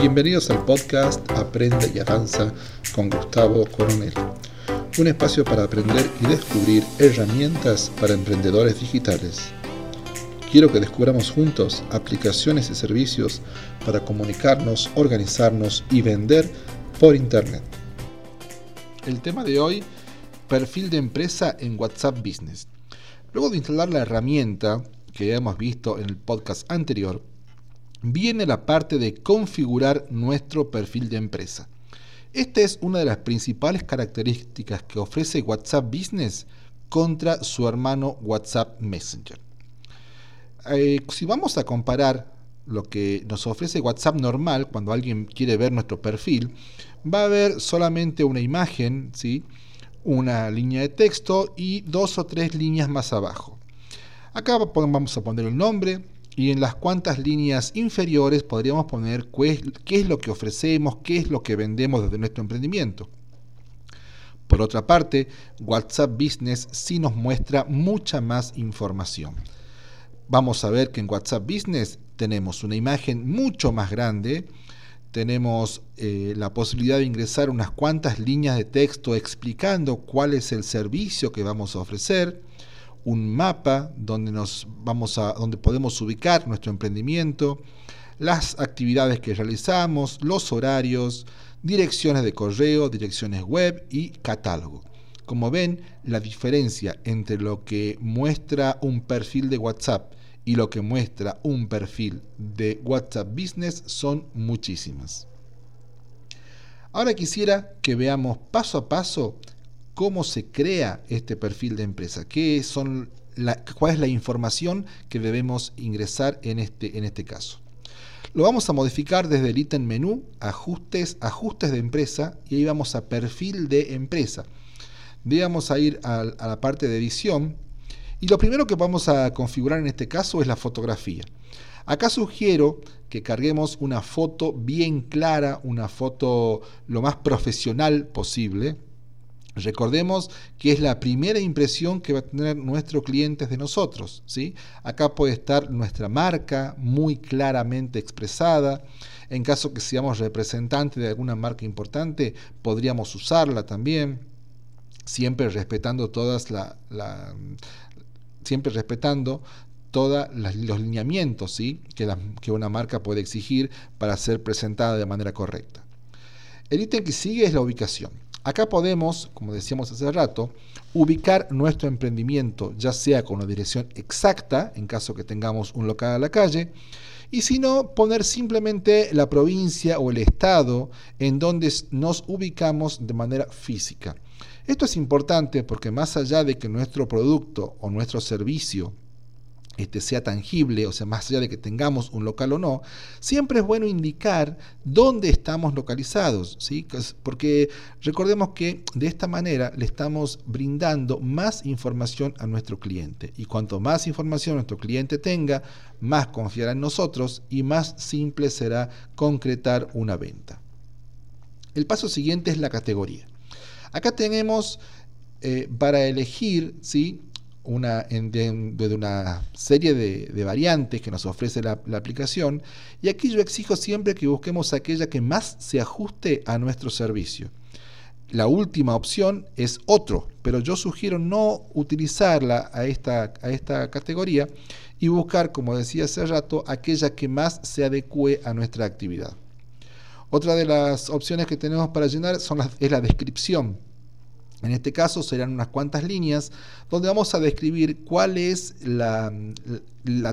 Bienvenidos al podcast Aprende y Avanza con Gustavo Coronel, un espacio para aprender y descubrir herramientas para emprendedores digitales. Quiero que descubramos juntos aplicaciones y servicios para comunicarnos, organizarnos y vender por Internet. El tema de hoy, perfil de empresa en WhatsApp Business. Luego de instalar la herramienta que hemos visto en el podcast anterior, viene la parte de configurar nuestro perfil de empresa. Esta es una de las principales características que ofrece WhatsApp Business contra su hermano WhatsApp Messenger. Eh, si vamos a comparar lo que nos ofrece WhatsApp normal, cuando alguien quiere ver nuestro perfil, va a ver solamente una imagen, ¿sí? una línea de texto y dos o tres líneas más abajo. Acá vamos a poner el nombre, y en las cuantas líneas inferiores podríamos poner qué es lo que ofrecemos, qué es lo que vendemos desde nuestro emprendimiento. Por otra parte, WhatsApp Business sí nos muestra mucha más información. Vamos a ver que en WhatsApp Business tenemos una imagen mucho más grande, tenemos eh, la posibilidad de ingresar unas cuantas líneas de texto explicando cuál es el servicio que vamos a ofrecer, un mapa donde, nos vamos a, donde podemos ubicar nuestro emprendimiento, las actividades que realizamos, los horarios, direcciones de correo, direcciones web y catálogo. Como ven, la diferencia entre lo que muestra un perfil de WhatsApp y lo que muestra un perfil de WhatsApp Business son muchísimas. Ahora quisiera que veamos paso a paso cómo se crea este perfil de empresa, qué son cuál es la información que debemos ingresar en este, en este caso. Lo vamos a modificar desde el ítem menú, ajustes, ajustes de empresa, y ahí vamos a perfil de empresa. Vamos a ir a, a la parte de edición, y lo primero que vamos a configurar en este caso es la fotografía. Acá sugiero que carguemos una foto bien clara, una foto lo más profesional posible, Recordemos que es la primera impresión que va a tener nuestro cliente de nosotros. ¿sí? Acá puede estar nuestra marca muy claramente expresada. En caso que seamos representantes de alguna marca importante, podríamos usarla también, siempre respetando todas la, siempre respetando todos los lineamientos ¿sí? que, que una marca puede exigir para ser presentada de manera correcta. El ítem que sigue es la ubicación. Acá podemos, como decíamos hace rato, ubicar nuestro emprendimiento, ya sea con una dirección exacta, en caso que tengamos un local a la calle, y si no, poner simplemente la provincia o el estado en donde nos ubicamos de manera física. Esto es importante porque más allá de que nuestro producto o nuestro servicio este, sea tangible, o sea, más allá de que tengamos un local o no, siempre es bueno indicar dónde estamos localizados, ¿sí? porque recordemos que de esta manera le estamos brindando más información a nuestro cliente y cuanto más información nuestro cliente tenga, más confiará en nosotros y más simple será concretar una venta. El paso siguiente es la categoría. Acá tenemos eh, para elegir, ¿sí? Una, de, una serie de, variantes que nos ofrece la, aplicación y aquí yo exijo siempre que busquemos aquella que más se ajuste a nuestro servicio. La última opción es otro, pero yo sugiero no utilizarla a esta, a esta categoría y buscar, como decía hace rato, aquella que más se adecue a nuestra actividad. Otra de las opciones que tenemos para llenar son es la descripción en este caso serán unas cuantas líneas donde vamos a describir cuál es la,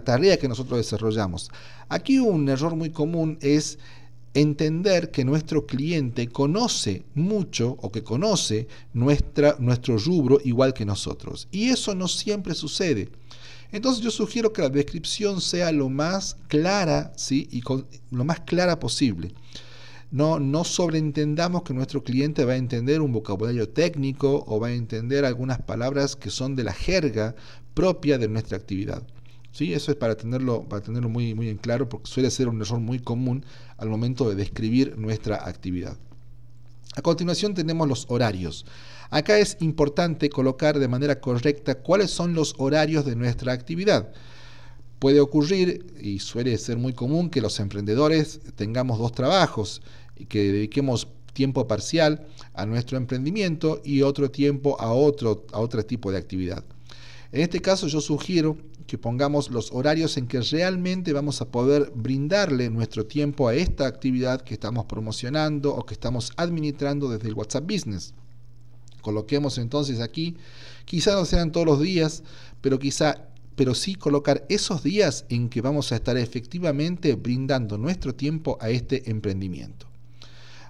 tarea que nosotros desarrollamos. Aquí un error muy común es entender que nuestro cliente conoce mucho o que conoce nuestra, nuestro rubro igual que nosotros. Y eso no siempre sucede. Entonces yo sugiero que la descripción sea lo más clara ¿sí? y lo más clara posible. No, no sobreentendamos que nuestro cliente va a entender un vocabulario técnico o va a entender algunas palabras que son de la jerga propia de nuestra actividad. ¿Sí? Eso es para tenerlo, para tenerlo muy, muy en claro porque suele ser un error muy común al momento de describir nuestra actividad. A continuación tenemos los horarios. Acá es importante colocar de manera correcta cuáles son los horarios de nuestra actividad. Puede ocurrir, y suele ser muy común, que los emprendedores tengamos dos trabajos y que dediquemos tiempo parcial a nuestro emprendimiento y otro tiempo a otro, a otro tipo de actividad. En este caso yo sugiero que pongamos los horarios en que realmente vamos a poder brindarle nuestro tiempo a esta actividad que estamos promocionando o que estamos administrando desde el WhatsApp Business. Coloquemos entonces aquí, quizá no sean todos los días, pero quizá pero sí colocar esos días en que vamos a estar efectivamente brindando nuestro tiempo a este emprendimiento.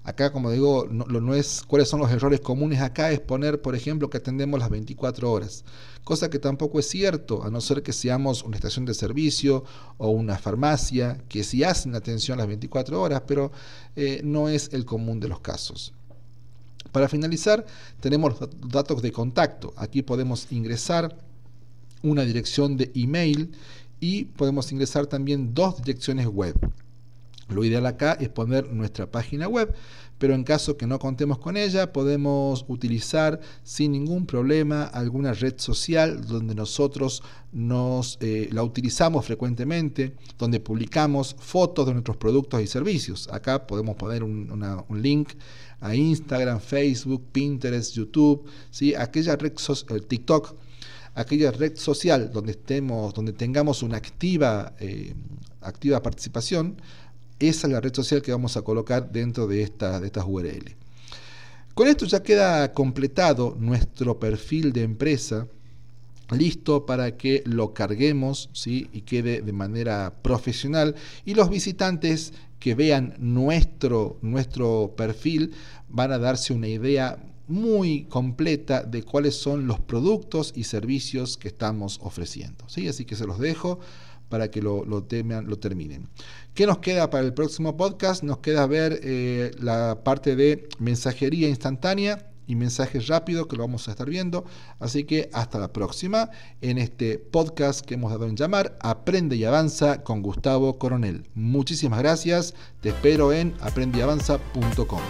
Acá, como digo, no, no, es cuáles son los errores comunes acá, es poner, por ejemplo, que atendemos las 24 horas, cosa que tampoco es cierto, a no ser que seamos una estación de servicio o una farmacia, que sí hacen atención las 24 horas, pero eh, no es el común de los casos. Para finalizar, tenemos datos de contacto. Aquí podemos ingresar una dirección de email y podemos ingresar también dos direcciones web. Lo ideal acá es poner nuestra página web, pero en caso que no contemos con ella, podemos utilizar sin ningún problema alguna red social donde nosotros nos eh, la utilizamos frecuentemente, donde publicamos fotos de nuestros productos y servicios. Acá podemos poner un, link a Instagram, Facebook, Pinterest, YouTube, ¿sí? aquella red social, TikTok aquella red social donde estemos, donde tengamos una activa, eh, activa participación, esa es la red social que vamos a colocar dentro de, esta, de estas URL. Con esto ya queda completado nuestro perfil de empresa, listo para que lo carguemos ¿sí? y quede de manera profesional y los visitantes que vean nuestro, nuestro perfil van a darse una idea muy completa de cuáles son los productos y servicios que estamos ofreciendo. ¿sí? Así que se los dejo para que lo, lo, lo terminen. ¿Qué nos queda para el próximo podcast? Nos queda ver eh, la parte de mensajería instantánea y mensajes rápidos que lo vamos a estar viendo. Así que hasta la próxima en este podcast que hemos dado en llamar Aprende y Avanza con Gustavo Coronel. Muchísimas gracias. Te espero en aprendyavanza.com.